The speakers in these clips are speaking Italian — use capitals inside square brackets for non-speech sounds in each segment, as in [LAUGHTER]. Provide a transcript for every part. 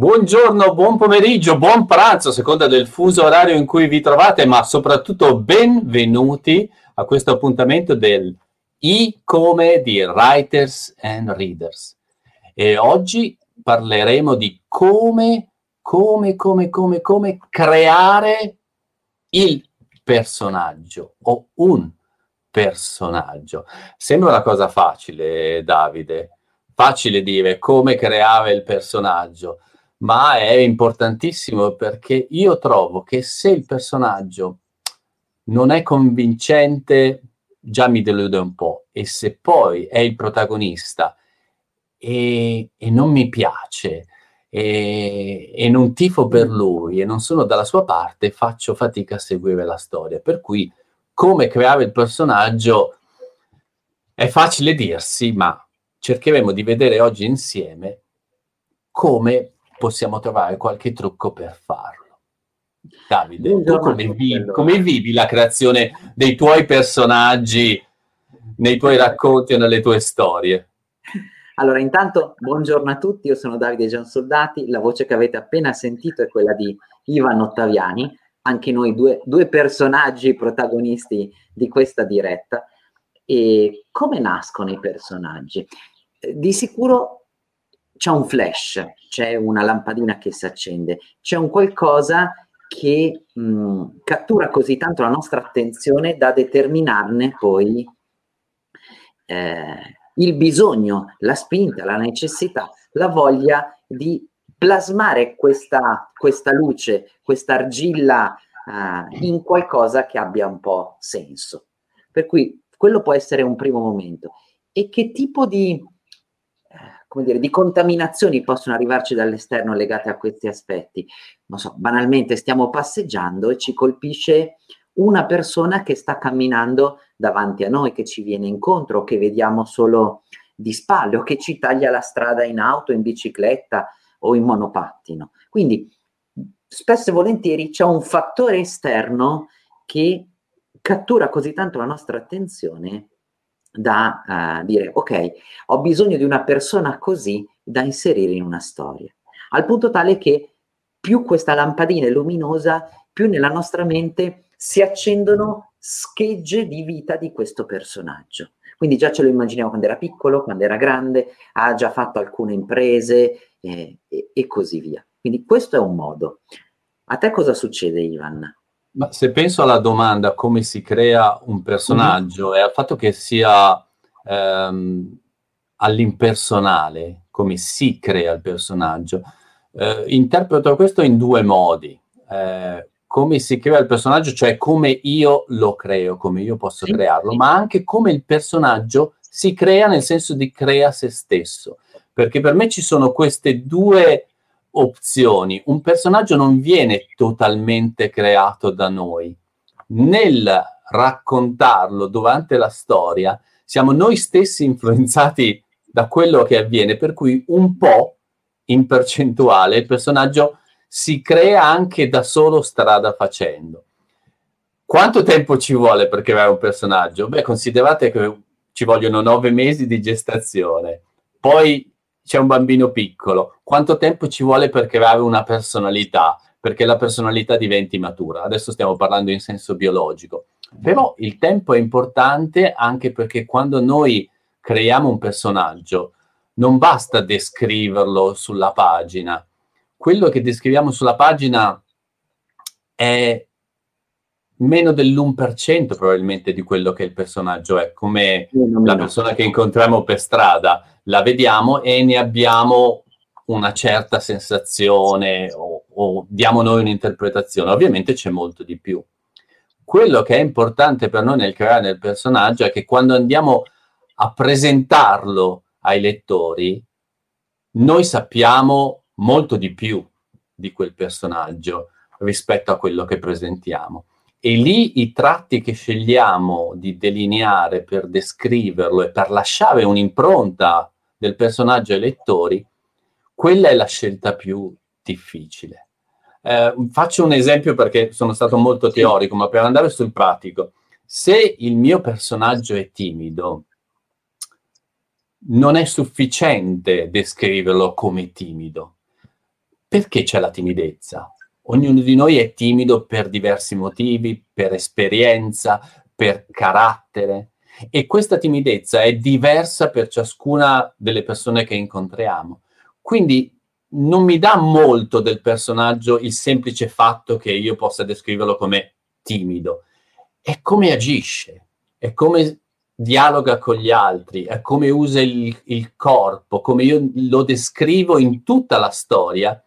Buongiorno, buon pomeriggio, buon pranzo, a seconda del fuso orario in cui vi trovate, ma soprattutto benvenuti a questo appuntamento del I come di Writers and Readers. E oggi parleremo di come, come, come, come, come creare il personaggio o un personaggio. Sembra una cosa facile, Davide. Facile dire come creare il personaggio ma è importantissimo perché io trovo che se il personaggio non è convincente, già mi delude un po', e se poi è il protagonista e, e non mi piace e, e, non tifo per lui e non sono dalla sua parte, faccio fatica a seguire la storia. Per cui come creare il personaggio è facile dirsi, ma cercheremo di vedere oggi insieme come possiamo trovare qualche trucco per farlo. Davide, tu come vivi, come vivi la creazione dei tuoi personaggi nei tuoi racconti e nelle tue storie? Allora, intanto, buongiorno a tutti, io sono Davide Giansoldati, la voce che avete appena sentito è quella di Ivan Ottaviani, anche noi due, due personaggi protagonisti di questa diretta. E come nascono i personaggi? Di sicuro c'è un flash, c'è una lampadina che si accende, c'è un qualcosa che mh, cattura così tanto la nostra attenzione da determinarne poi eh, il bisogno, la spinta, la necessità, la voglia di plasmare questa, questa luce, questa argilla eh, in qualcosa che abbia un po' senso. Per cui quello può essere un primo momento. E che tipo di come dire, di contaminazioni possono arrivarci dall'esterno legate a questi aspetti. Non so, banalmente stiamo passeggiando e ci colpisce una persona che sta camminando davanti a noi, che ci viene incontro, che vediamo solo di spalle o che ci taglia la strada in auto, in bicicletta o in monopattino. Quindi spesso e volentieri c'è un fattore esterno che cattura così tanto la nostra attenzione da uh, dire ok, ho bisogno di una persona così da inserire in una storia. Al punto tale che più questa lampadina è luminosa, più nella nostra mente si accendono schegge di vita di questo personaggio. Quindi già ce lo immaginiamo quando era piccolo, quando era grande, ha già fatto alcune imprese eh, e, e così via. Quindi questo è un modo. A te cosa succede, Ivan? Ma se penso alla domanda come si crea un personaggio mm-hmm. e al fatto che sia ehm, all'impersonale, come si crea il personaggio, eh, interpreto questo in due modi. Eh, come si crea il personaggio, cioè come io lo creo, come io posso sì. crearlo, ma anche come il personaggio si crea nel senso di crea se stesso. Perché per me ci sono queste due opzioni. Un personaggio non viene totalmente creato da noi. Nel raccontarlo durante la storia, siamo noi stessi influenzati da quello che avviene, per cui un po' in percentuale il personaggio si crea anche da solo strada facendo. Quanto tempo ci vuole per creare un personaggio? Beh, considerate che ci vogliono nove mesi di gestazione, poi c'è un bambino piccolo, quanto tempo ci vuole per creare una personalità, perché la personalità diventi matura? Adesso stiamo parlando in senso biologico. Però il tempo è importante anche perché quando noi creiamo un personaggio, non basta descriverlo sulla pagina. Quello che descriviamo sulla pagina è meno dell'1% probabilmente di quello che il personaggio è, come la persona che incontriamo per strada, la vediamo e ne abbiamo una certa sensazione o, o diamo noi un'interpretazione, ovviamente c'è molto di più. Quello che è importante per noi nel creare il personaggio è che quando andiamo a presentarlo ai lettori, noi sappiamo molto di più di quel personaggio rispetto a quello che presentiamo e lì i tratti che scegliamo di delineare per descriverlo e per lasciare un'impronta del personaggio ai lettori, quella è la scelta più difficile. Eh, faccio un esempio perché sono stato molto teorico, ma per andare sul pratico, se il mio personaggio è timido, non è sufficiente descriverlo come timido. perché c'è la timidezza? Ognuno di noi è timido per diversi motivi, per esperienza, per carattere e questa timidezza è diversa per ciascuna delle persone che incontriamo. Quindi non mi dà molto del personaggio il semplice fatto che io possa descriverlo come timido, è come agisce, è come dialoga con gli altri, è come usa il, il corpo, come io lo descrivo in tutta la storia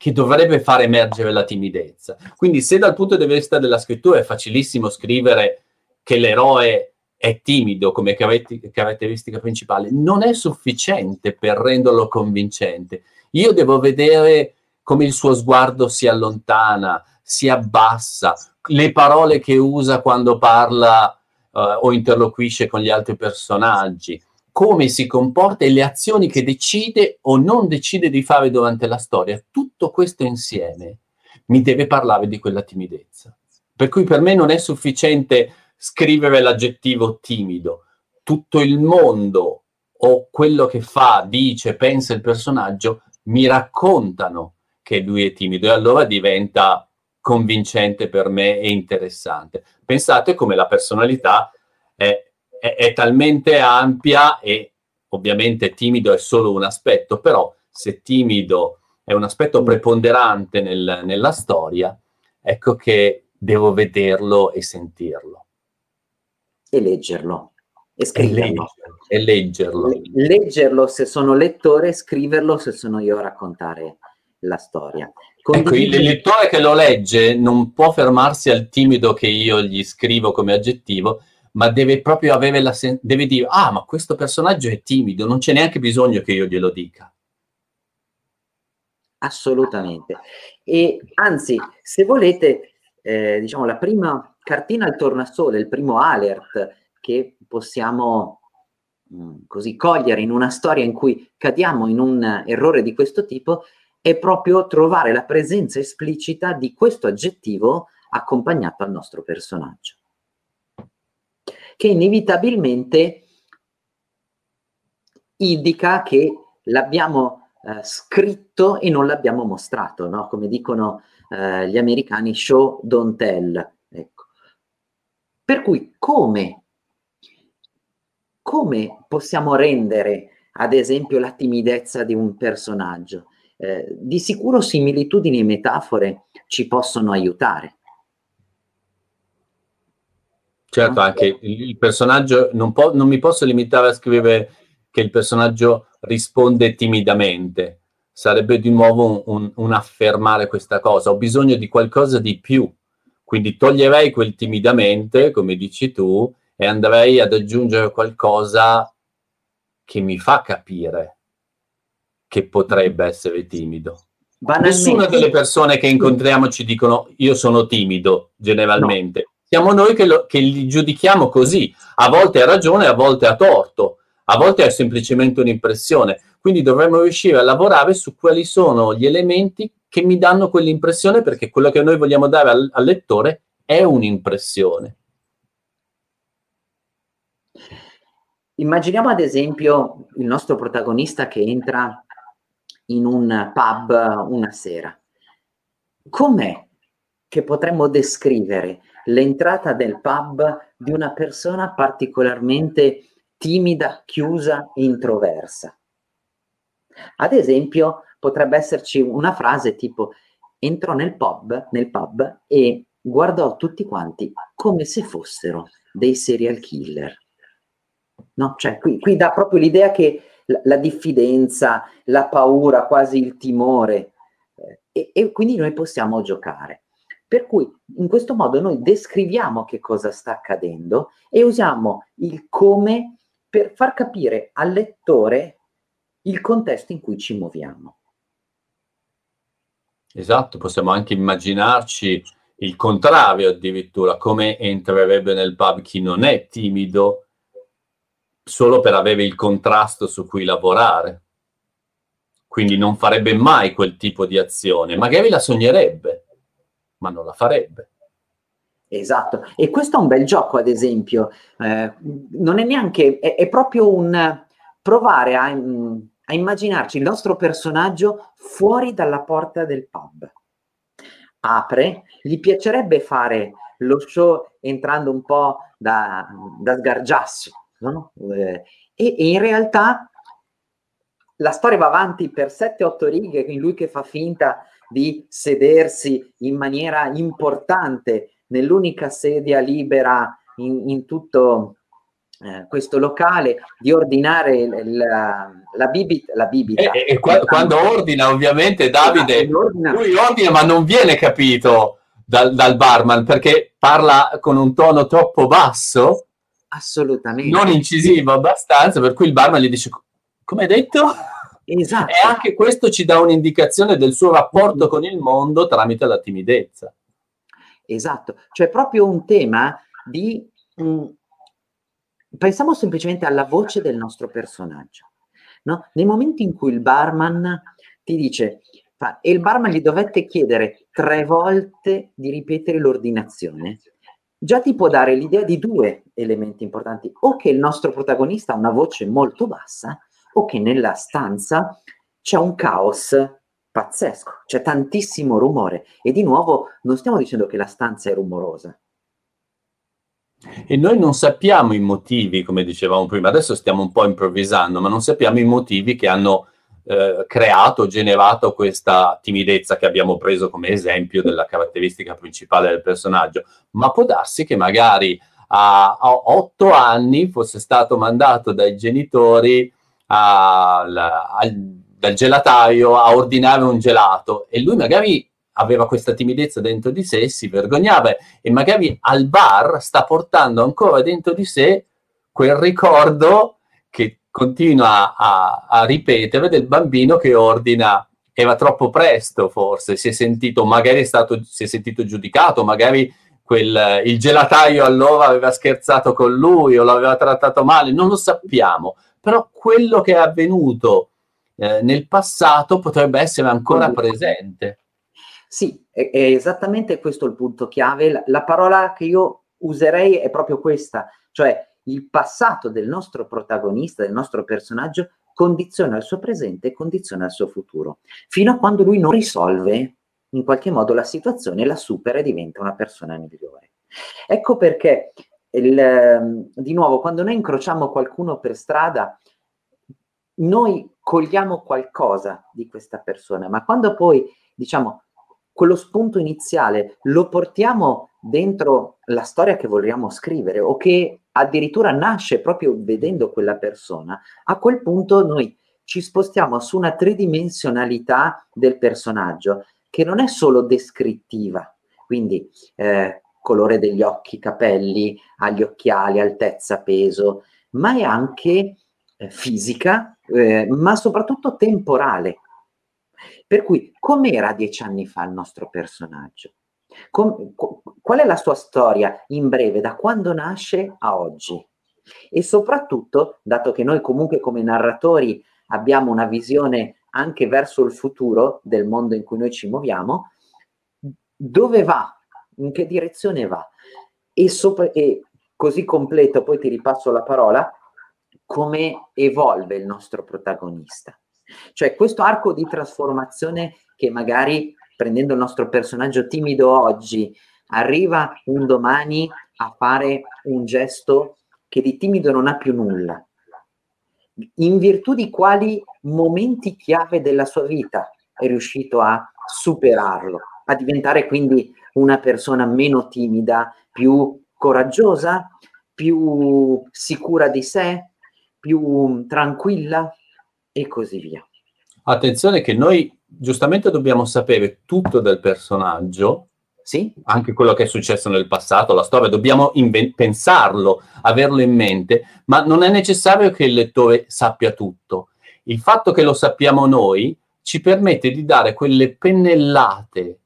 che dovrebbe far emergere la timidezza. Quindi se dal punto di vista della scrittura è facilissimo scrivere che l'eroe è timido come caratteristica principale, non è sufficiente per renderlo convincente. Io devo vedere come il suo sguardo si allontana, si abbassa, le parole che usa quando parla uh, o interloquisce con gli altri personaggi, come si comporta e le azioni che decide o non decide di fare durante la storia. Tutto questo insieme mi deve parlare di quella timidezza. Per cui per me non è sufficiente scrivere l'aggettivo timido. Tutto il mondo o quello che fa, dice, pensa il personaggio mi raccontano che lui è timido e allora diventa convincente per me e interessante. Pensate come la personalità è è, è talmente ampia e ovviamente timido è solo un aspetto, però se timido è un aspetto preponderante nel, nella storia, ecco che devo vederlo e sentirlo. E leggerlo. E scriverlo. E leggerlo. leggerlo se sono lettore, scriverlo se sono io a raccontare la storia. Ecco, il lettore che lo legge non può fermarsi al timido che io gli scrivo come aggettivo, ma deve proprio avere la sen- deve dire ah ma questo personaggio è timido non c'è neanche bisogno che io glielo dica assolutamente. E anzi se volete eh, diciamo la prima cartina al tornasole il primo alert che possiamo mm, così cogliere in una storia in cui cadiamo in un errore di questo tipo è proprio trovare la presenza esplicita di questo aggettivo accompagnato al nostro personaggio che inevitabilmente indica che l'abbiamo eh, scritto e non l'abbiamo mostrato, no? come dicono eh, gli americani, show, don't tell. Ecco. Per cui come, come possiamo rendere, ad esempio, la timidezza di un personaggio? Eh, di sicuro similitudini e metafore ci possono aiutare. Certo, anche il, personaggio, non, po- non mi posso limitare a scrivere che il personaggio risponde timidamente, sarebbe di nuovo un, un, un, affermare questa cosa, ho bisogno di qualcosa di più, quindi toglierei quel timidamente, come dici tu, e andrei ad aggiungere qualcosa che mi fa capire che potrebbe essere timido. Nessuna delle persone che incontriamo ci dicono io sono timido, generalmente. Siamo noi che, lo, che li giudichiamo così. A volte ha ragione, a volte ha torto, a volte è semplicemente un'impressione. Quindi dovremmo riuscire a lavorare su quali sono gli elementi che mi danno quell'impressione, perché quello che noi vogliamo dare al, al lettore è un'impressione. Immaginiamo ad esempio il nostro protagonista che entra in un pub una sera. Com'è che potremmo descrivere l'entrata del pub di una persona particolarmente timida, chiusa, introversa. Ad esempio, potrebbe esserci una frase tipo entrò nel pub, nel pub e guardò tutti quanti come se fossero dei serial killer. No? Cioè, qui, qui dà proprio l'idea che la, la diffidenza, la paura, quasi il timore, eh, e, e quindi noi possiamo giocare. Per cui in questo modo noi descriviamo che cosa sta accadendo e usiamo il come per far capire al lettore il contesto in cui ci muoviamo. Esatto, possiamo anche immaginarci il contrario addirittura, come entrerebbe nel pub chi non è timido solo per avere il contrasto su cui lavorare. Quindi non farebbe mai quel tipo di azione, magari la sognerebbe, ma non la farebbe. Esatto, e questo è un bel gioco, ad esempio, eh, non è neanche, è, è proprio un provare a, mm, a immaginarci il nostro personaggio fuori dalla porta del pub. Apre, gli piacerebbe fare lo show entrando un po' da, da sgargiasso, no? eh, e, e, in realtà la storia va avanti per 7-8 righe, in lui che fa finta di sedersi in maniera importante nell'unica sedia libera in, in tutto eh, questo locale, di ordinare il, la, bibita. La bibita. E, e qua, quando ordina, ovviamente, Davide, esatto, ordina. lui ordina, ma non viene capito dal, dal, barman perché parla con un tono troppo basso. Assolutamente. Non incisivo abbastanza, per cui il barman gli dice, come hai detto? Esatto. E anche questo ci dà un'indicazione del suo rapporto con il mondo tramite la timidezza. Esatto, cioè proprio un tema di mh, pensiamo semplicemente alla voce del nostro personaggio. No? Nel momento in cui il barman ti dice, fa, e il barman gli dovette chiedere tre volte di ripetere l'ordinazione, già ti può dare l'idea di due elementi importanti, o che il nostro protagonista ha una voce molto bassa, o che nella stanza c'è un caos pazzesco, c'è tantissimo rumore. E di nuovo non stiamo dicendo che la stanza è rumorosa, e noi non sappiamo i motivi, come dicevamo prima, adesso stiamo un po' improvvisando, ma non sappiamo i motivi che hanno eh, creato, generato questa timidezza che abbiamo preso come esempio della caratteristica principale del personaggio. Ma può darsi che magari a, a otto anni fosse stato mandato dai genitori al, al, dal gelataio a ordinare un gelato. E lui magari aveva questa timidezza dentro di sé, si vergognava e magari al bar sta portando ancora dentro di sé quel ricordo che continua a, a ripetere del bambino che ordina era troppo presto forse, si è sentito, magari è stato, si è sentito giudicato, magari quel, il gelataio allora aveva scherzato con lui o l'aveva trattato male, non lo sappiamo, però quello che è avvenuto eh, nel passato potrebbe essere ancora presente. Sì, è, è esattamente questo il punto chiave. La, la parola che io userei è proprio questa, cioè il passato del nostro protagonista, del nostro personaggio, condiziona il suo presente e condiziona il suo futuro, fino a quando lui non risolve in qualche modo la situazione, la supera e diventa una persona migliore. Ecco perché, il, ehm, di nuovo, quando noi incrociamo qualcuno per strada, noi cogliamo qualcosa di questa persona, ma quando poi diciamo quello spunto iniziale lo portiamo dentro la storia che vogliamo scrivere o che addirittura nasce proprio vedendo quella persona, a quel punto noi ci spostiamo su una tridimensionalità del personaggio che non è solo descrittiva, quindi eh, colore degli occhi, capelli, agli occhiali, altezza, peso, ma è anche eh, fisica, eh, ma soprattutto temporale. Per cui, com'era dieci anni fa il nostro personaggio? Com- qual è la sua storia in breve, da quando nasce a oggi? E soprattutto, dato che noi comunque come narratori abbiamo una visione anche verso il futuro del mondo in cui noi ci muoviamo, dove va? In che direzione va? E, sopra- e così completo, poi ti ripasso la parola, come evolve il nostro protagonista. Cioè questo arco di trasformazione che magari prendendo il nostro personaggio timido oggi arriva un domani a fare un gesto che di timido non ha più nulla. In virtù di quali momenti chiave della sua vita è riuscito a superarlo, a diventare quindi una persona meno timida, più coraggiosa, più sicura di sé, più tranquilla, e così via. Attenzione che noi giustamente dobbiamo sapere tutto del personaggio, sì. anche quello che è successo nel passato, la storia, dobbiamo inven- pensarlo, averlo in mente, ma non è necessario che il lettore sappia tutto. Il fatto che lo sappiamo noi ci permette di dare quelle pennellate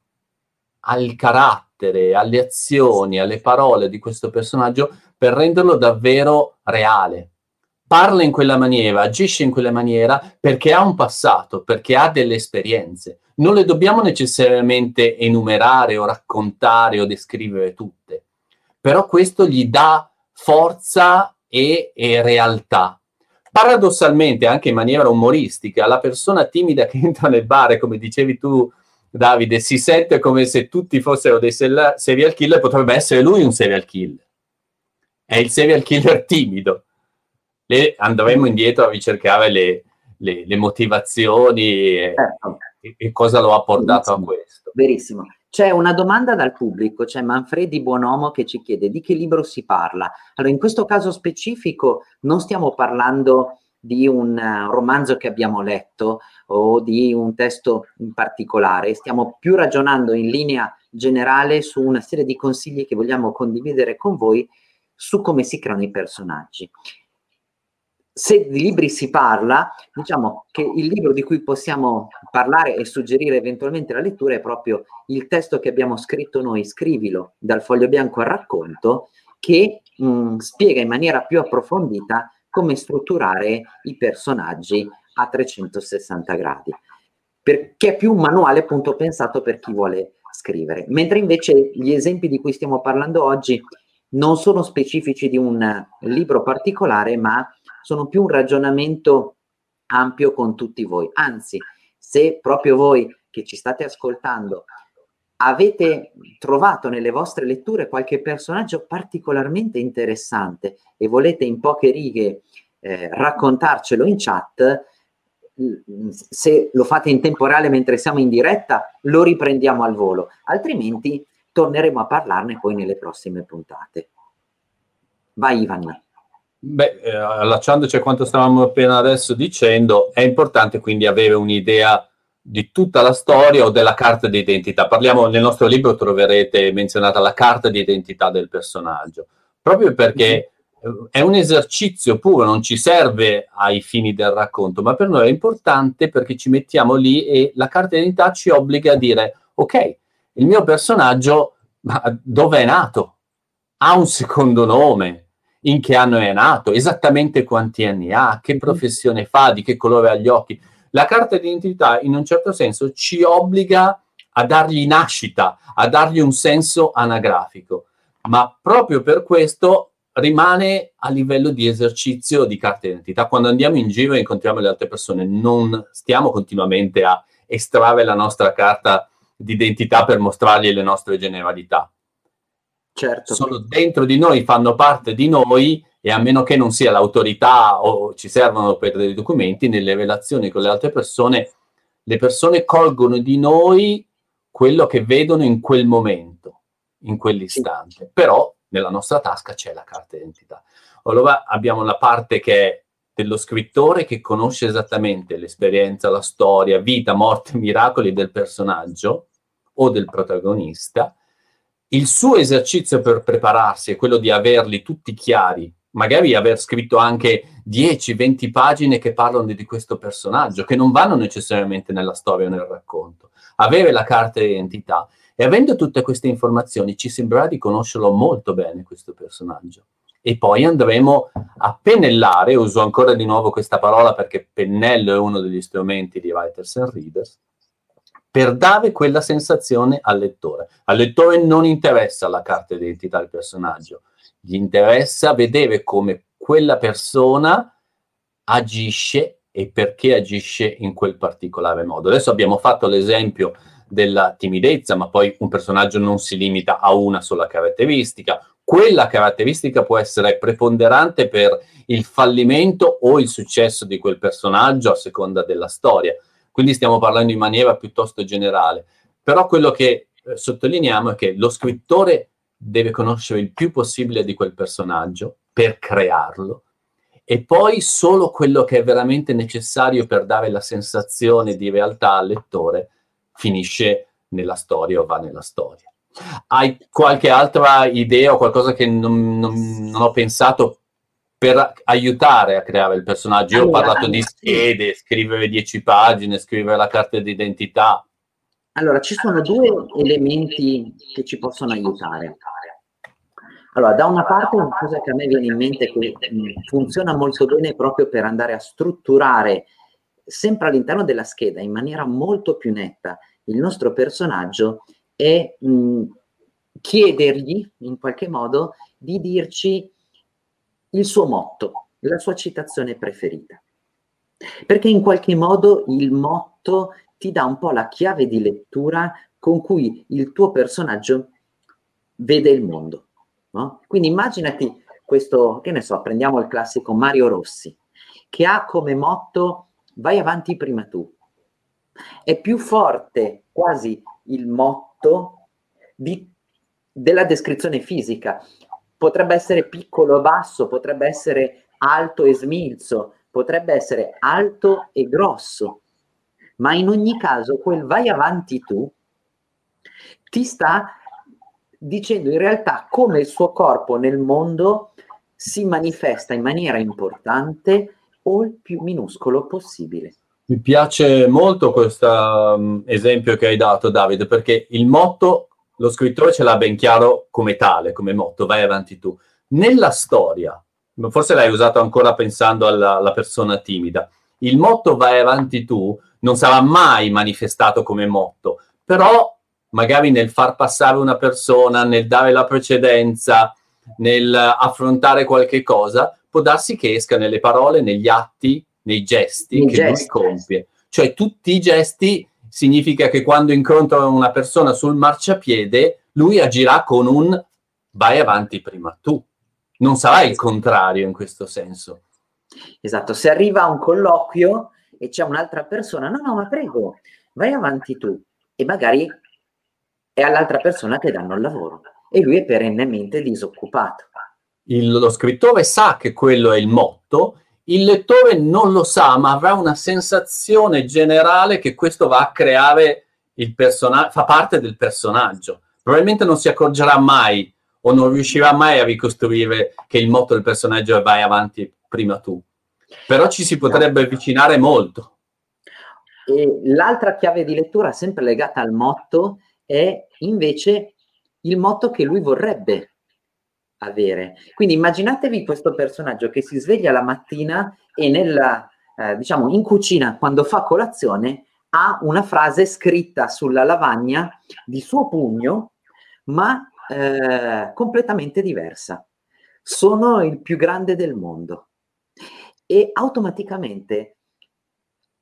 al carattere, alle azioni, alle parole di questo personaggio per renderlo davvero reale, parla in quella maniera, agisce in quella maniera perché ha un passato, perché ha delle esperienze. Non le dobbiamo necessariamente enumerare o raccontare o descrivere tutte, però questo gli dà forza e, e realtà. paradossalmente, anche in maniera umoristica, la persona timida che entra nel bar, come dicevi tu, Davide, si sente come se tutti fossero dei serial killer, potrebbe essere lui un serial killer. È il serial killer [LAUGHS] timido. Le andremo indietro a ricercare le, le, le motivazioni e, certo. e, cosa lo ha portato a questo. Verissimo. C'è una domanda dal pubblico, c'è Manfredi Buonomo che ci chiede di che libro si parla. Allora, in questo caso specifico non stiamo parlando di un uh, romanzo che abbiamo letto o di un testo in particolare, stiamo più ragionando in linea generale su una serie di consigli che vogliamo condividere con voi su come si creano i personaggi. Se di libri si parla, diciamo che il libro di cui possiamo parlare e suggerire eventualmente la lettura è proprio il testo che abbiamo scritto noi, Scrivilo, dal foglio bianco al racconto, che mh, spiega in maniera più approfondita come strutturare i personaggi a 360 gradi, perché è più un manuale appunto pensato per chi vuole scrivere, mentre invece gli esempi di cui stiamo parlando oggi non sono specifici di un libro particolare, ma sono più un ragionamento ampio con tutti voi. Anzi, se proprio voi che ci state ascoltando avete trovato nelle vostre letture qualche personaggio particolarmente interessante e volete in poche righe eh, raccontarcelo in chat, se lo fate in temporale mentre siamo in diretta, lo riprendiamo al volo, altrimenti torneremo a parlarne poi nelle prossime puntate. Vai Ivan. Beh, eh, allacciandoci a quanto stavamo appena adesso dicendo, è importante quindi avere un'idea di tutta la storia o della carta di identità. Parliamo nel nostro libro, troverete menzionata la carta di identità del personaggio, proprio perché mm-hmm. è un esercizio puro, non ci serve ai fini del racconto, ma per noi è importante perché ci mettiamo lì e la carta di identità ci obbliga a dire, ok, il mio personaggio dove è nato? Ha un secondo nome? In che anno è nato? Esattamente quanti anni ha? Che mm-hmm. professione fa? Di che colore ha gli occhi? La carta d'identità in un certo senso ci obbliga a dargli nascita, a dargli un senso anagrafico, ma proprio per questo rimane a livello di esercizio di carta d'identità. Quando andiamo in giro e incontriamo le altre persone, non stiamo continuamente a estrarre la nostra carta d'identità per mostrargli le nostre generalità. Certo. Sono dentro di noi, fanno parte di noi e a meno che non sia l'autorità o ci servono per dei documenti, nelle relazioni con le altre persone, le persone colgono di noi quello che vedono in quel momento, in quell'istante. Sì. Però nella nostra tasca c'è la carta d'identità. Allora abbiamo la parte che è dello scrittore che conosce esattamente l'esperienza, la storia, vita, morte, [LAUGHS] miracoli del personaggio o del protagonista. Il suo esercizio per prepararsi è quello di averli tutti chiari magari aver scritto anche 10-20 pagine che parlano di questo personaggio, che non vanno necessariamente nella storia o nel racconto. Avere la carta d'identità e avendo tutte queste informazioni ci sembrerà di conoscerlo molto bene questo personaggio. E poi andremo a pennellare, uso ancora di nuovo questa parola perché pennello è uno degli strumenti di Writers and Readers, per dare quella sensazione al lettore. Al lettore non interessa la carta d'identità del personaggio, gli interessa vedere come quella persona agisce e perché agisce in quel particolare modo. Adesso abbiamo fatto l'esempio della timidezza, ma poi un personaggio non si limita a una sola caratteristica. Quella caratteristica può essere preponderante per il fallimento o il successo di quel personaggio a seconda della storia. Quindi stiamo parlando in maniera piuttosto generale. Però quello che eh, sottolineiamo è che lo scrittore deve conoscere il più possibile di quel personaggio per crearlo e poi solo quello che è veramente necessario per dare la sensazione di realtà al lettore finisce nella storia o va nella storia. Hai qualche altra idea o qualcosa che non, non, non ho pensato per aiutare a creare il personaggio? Io allora, ho parlato di schede, scrivere dieci pagine, scrivere la carta d'identità. Allora, ci sono due elementi che ci possono aiutare. Allora, da una parte una cosa che a me viene in mente che mh, funziona molto bene proprio per andare a strutturare sempre all'interno della scheda in maniera molto più netta il nostro personaggio è mh, chiedergli in qualche modo di dirci il suo motto, la sua citazione preferita. Perché in qualche modo il motto ti dà un po' la chiave di lettura con cui il tuo personaggio vede il mondo. No? Quindi immaginati questo, che ne so, prendiamo il classico Mario Rossi, che ha come motto vai avanti prima tu. È più forte quasi il motto di, della descrizione fisica. Potrebbe essere piccolo o basso, potrebbe essere alto e smilzo, potrebbe essere alto e grosso, ma in ogni caso quel vai avanti tu ti sta dicendo in realtà come il suo corpo nel mondo si manifesta in maniera importante o il più minuscolo possibile. Mi piace molto questo um, esempio che hai dato, Davide, perché il motto, lo scrittore ce l'ha ben chiaro come tale, come motto, vai avanti tu. Nella storia, forse l'hai usato ancora pensando alla, alla persona timida, il motto vai avanti tu non sarà mai manifestato come motto, però magari nel far passare una persona, nel dare la precedenza, nel affrontare qualche cosa, può darsi che esca nelle parole, negli atti, nei gesti nei che gesti. lui compie. Cioè tutti i gesti significa che quando incontra una persona sul marciapiede, lui agirà con un vai avanti prima tu. Non sarà il contrario in questo senso. Esatto, se arriva a un colloquio e c'è un'altra persona, no, no, ma prego, vai avanti tu. E magari è all'altra persona che danno il lavoro e lui è perennemente disoccupato. Il, lo scrittore sa che quello è il motto, il lettore non lo sa, ma avrà una sensazione generale che questo va a creare il personaggio, fa parte del personaggio. Probabilmente non si accorgerà mai o non riuscirà mai a ricostruire che il motto del personaggio è vai avanti prima tu. Però ci si potrebbe avvicinare molto. E l'altra chiave di lettura, sempre legata al motto, è invece il motto che lui vorrebbe avere. Quindi immaginatevi questo personaggio che si sveglia la mattina e nella, eh, diciamo, in cucina, quando fa colazione, ha una frase scritta sulla lavagna di suo pugno, ma eh, completamente diversa. Sono il più grande del mondo. E automaticamente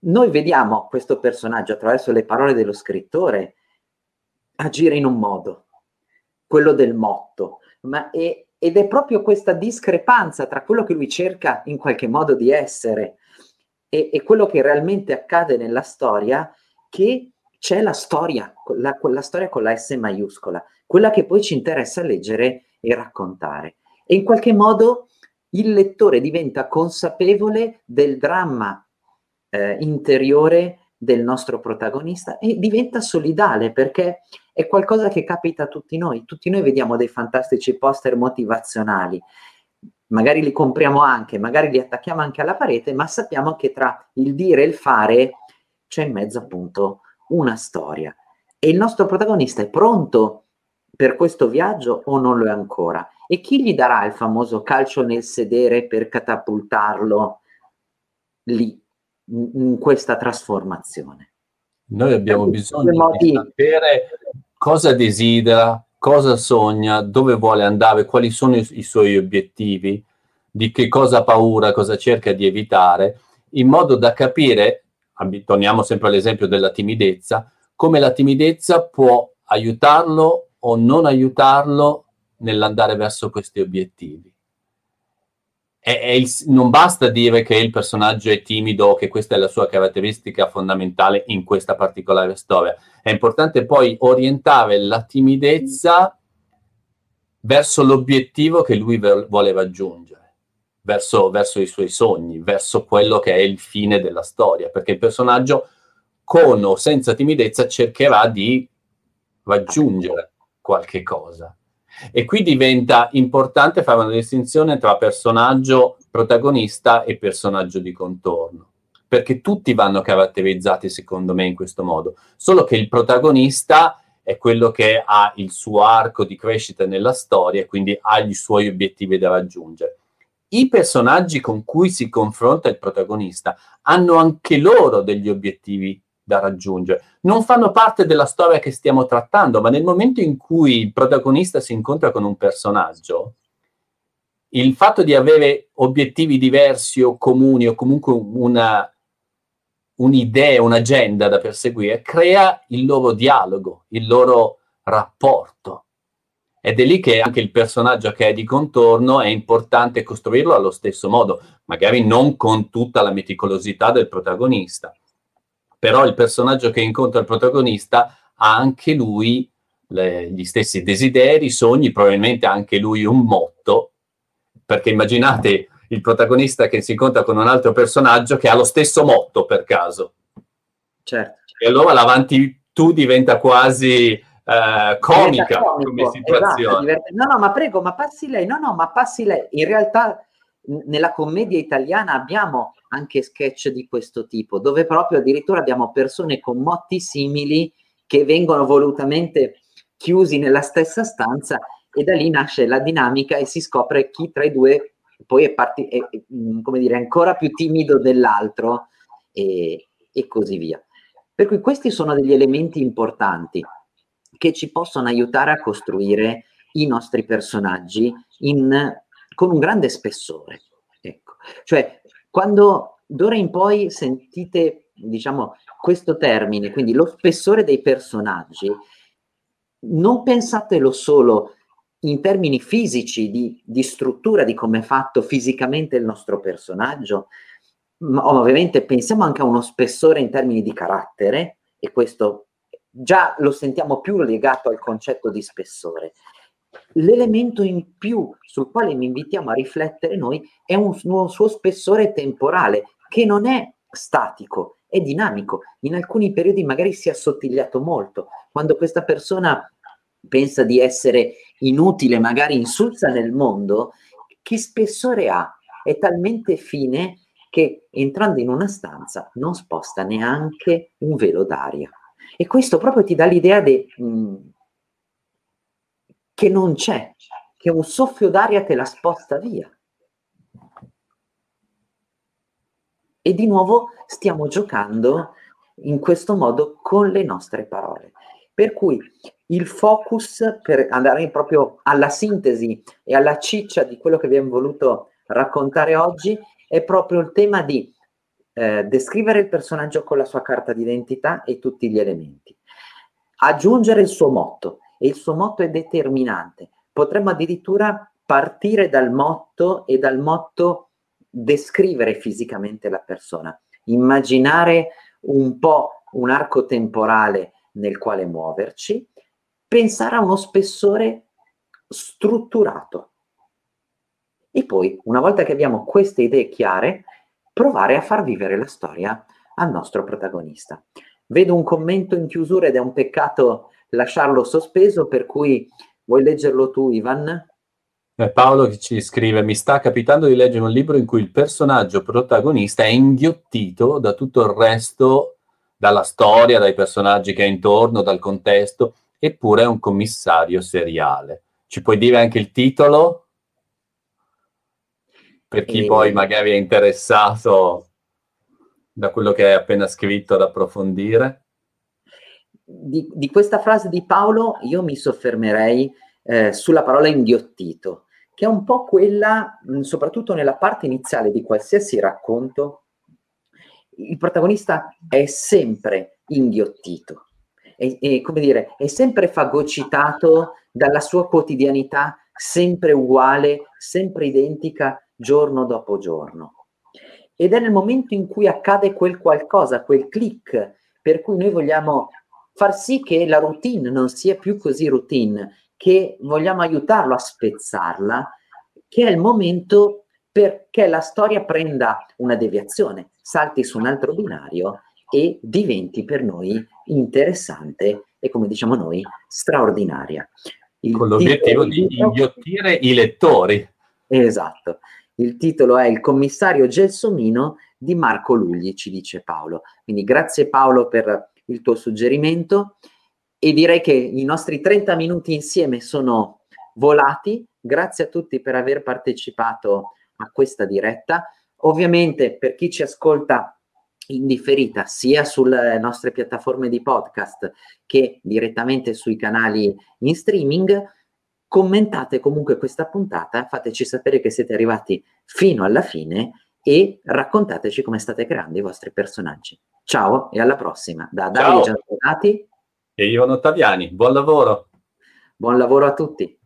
noi vediamo questo personaggio attraverso le parole dello scrittore agire in un modo, quello del motto, ma è, ed è proprio questa discrepanza tra quello che lui cerca in qualche modo di essere e, e quello che realmente accade nella storia che c'è la storia, la, la storia con la S maiuscola, quella che poi ci interessa leggere e raccontare. E in qualche modo il lettore diventa consapevole del dramma eh, interiore del nostro protagonista e diventa solidale perché è qualcosa che capita a tutti noi. Tutti noi vediamo dei fantastici poster motivazionali, magari li compriamo anche, magari li attacchiamo anche alla parete, ma sappiamo che tra il dire e il fare c'è in mezzo appunto una storia. E il nostro protagonista è pronto per questo viaggio o non lo è ancora? E chi gli darà il famoso calcio nel sedere per catapultarlo lì in questa trasformazione. Noi abbiamo bisogno di sapere cosa desidera, cosa sogna, dove vuole andare, quali sono i, i suoi obiettivi, di che cosa ha paura, cosa cerca di evitare, in modo da capire, torniamo sempre all'esempio della timidezza, come la timidezza può aiutarlo o non aiutarlo nell'andare verso questi obiettivi è, è il, non basta dire che il personaggio è timido che questa è la sua caratteristica fondamentale in questa particolare storia. È importante poi orientare la timidezza verso l'obiettivo che lui vuole raggiungere, verso, verso i suoi sogni, verso quello che è il fine della storia, perché il personaggio con o senza timidezza cercherà di raggiungere qualche cosa. E qui diventa importante fare una distinzione tra personaggio protagonista e personaggio di contorno, perché tutti vanno caratterizzati secondo me in questo modo, solo che il protagonista è quello che ha il suo arco di crescita nella storia e quindi ha i suoi obiettivi da raggiungere. I personaggi con cui si confronta il protagonista hanno anche loro degli obiettivi da raggiungere. Non fanno parte della storia che stiamo trattando, ma nel momento in cui il protagonista si incontra con un personaggio, il fatto di avere obiettivi diversi o comuni o comunque una, un'idea, un'agenda da perseguire, crea il loro dialogo, il loro rapporto. Ed è lì che anche il personaggio che è di contorno è importante costruirlo allo stesso modo, magari non con tutta la meticolosità del protagonista, però il personaggio che incontra il protagonista ha anche lui le, gli stessi desideri, sogni, probabilmente anche lui un motto, perché immaginate il protagonista che si incontra con un altro personaggio che ha lo stesso motto per caso. Certo. E allora l'avanti tu diventa quasi eh, comica come situazione. Esatto, no, no, ma prego, ma passi lei. No, no, ma passi lei. In realtà nella commedia italiana abbiamo anche sketch di questo tipo, dove proprio addirittura abbiamo persone con motti simili che vengono volutamente chiusi nella stessa stanza e da lì nasce la dinamica e si scopre chi tra i due poi è, parti- è, come dire, ancora più timido dell'altro e, e così via. Per cui questi sono degli elementi importanti che ci possono aiutare a costruire i nostri personaggi in, con un grande spessore. Ecco. Cioè, quando d'ora in poi sentite, diciamo, questo termine, quindi lo spessore dei personaggi, non pensatelo solo in termini fisici, di, di struttura, di come è fatto fisicamente il nostro personaggio, ma ovviamente pensiamo anche a uno spessore in termini di carattere, e questo già lo sentiamo più legato al concetto di spessore. L'elemento in più sul quale mi invitiamo a riflettere noi è un, un suo spessore temporale, che non è statico, è dinamico. In alcuni periodi magari si è assottigliato molto. Quando questa persona pensa di essere inutile, magari insulsa nel mondo, che spessore ha? È talmente fine che entrando in una stanza non sposta neanche un velo d'aria. E questo proprio ti dà l'idea mm, che non c'è, che un soffio d'aria te la sposta via. E di nuovo stiamo giocando in questo modo con le nostre parole. Per cui il focus, per andare proprio alla sintesi e alla ciccia di quello che abbiamo voluto raccontare oggi, è proprio il tema di eh, descrivere il personaggio con la sua carta d'identità e tutti gli elementi. Aggiungere il suo motto, e il suo motto è determinante. Potremmo addirittura partire dal motto e dal motto descrivere fisicamente la persona, immaginare un po' un arco temporale nel quale muoverci, pensare a uno spessore strutturato. E poi, una volta che abbiamo queste idee chiare, provare a far vivere la storia al nostro protagonista. Vedo un commento in chiusura ed è un peccato lasciarlo sospeso, per cui vuoi leggerlo tu, Ivan? Eh, Paolo che ci scrive: Mi sta capitando di leggere un libro in cui il personaggio protagonista è inghiottito da tutto il resto dalla storia, dai personaggi che ha intorno, dal contesto, eppure è un commissario seriale. Ci puoi dire anche il titolo? Per chi e... poi magari è interessato da quello che hai appena scritto ad approfondire. Di, di questa frase di Paolo io mi soffermerei eh, sulla parola inghiottito, che è un po' quella, mh, soprattutto nella parte iniziale di qualsiasi racconto, il protagonista è sempre inghiottito, è, è, come dire, è sempre fagocitato dalla sua quotidianità sempre uguale, sempre identica, giorno dopo giorno. Ed è nel momento in cui accade quel qualcosa, quel click, per cui noi vogliamo far sì che la routine non sia più così routine, che vogliamo aiutarlo a spezzarla, che è il momento perché la storia prenda una deviazione, salti su un altro binario e diventi per noi interessante e come diciamo noi straordinaria. Il Con l'obiettivo di inghiottire i lettori. Esatto. Il titolo è Il commissario Gelsomino di Marco Lugli, ci dice Paolo. Quindi grazie Paolo per il tuo suggerimento e direi che i nostri 30 minuti insieme sono volati. Grazie a tutti per aver partecipato a questa diretta. Ovviamente per chi ci ascolta in differita sia sulle nostre piattaforme di podcast che direttamente sui canali in streaming, commentate comunque questa puntata, fateci sapere che siete arrivati fino alla fine e raccontateci come state creando i vostri personaggi. Ciao e alla prossima. Da Davide Gianzonati e Ivano Ottaviani. Buon lavoro. Buon lavoro a tutti.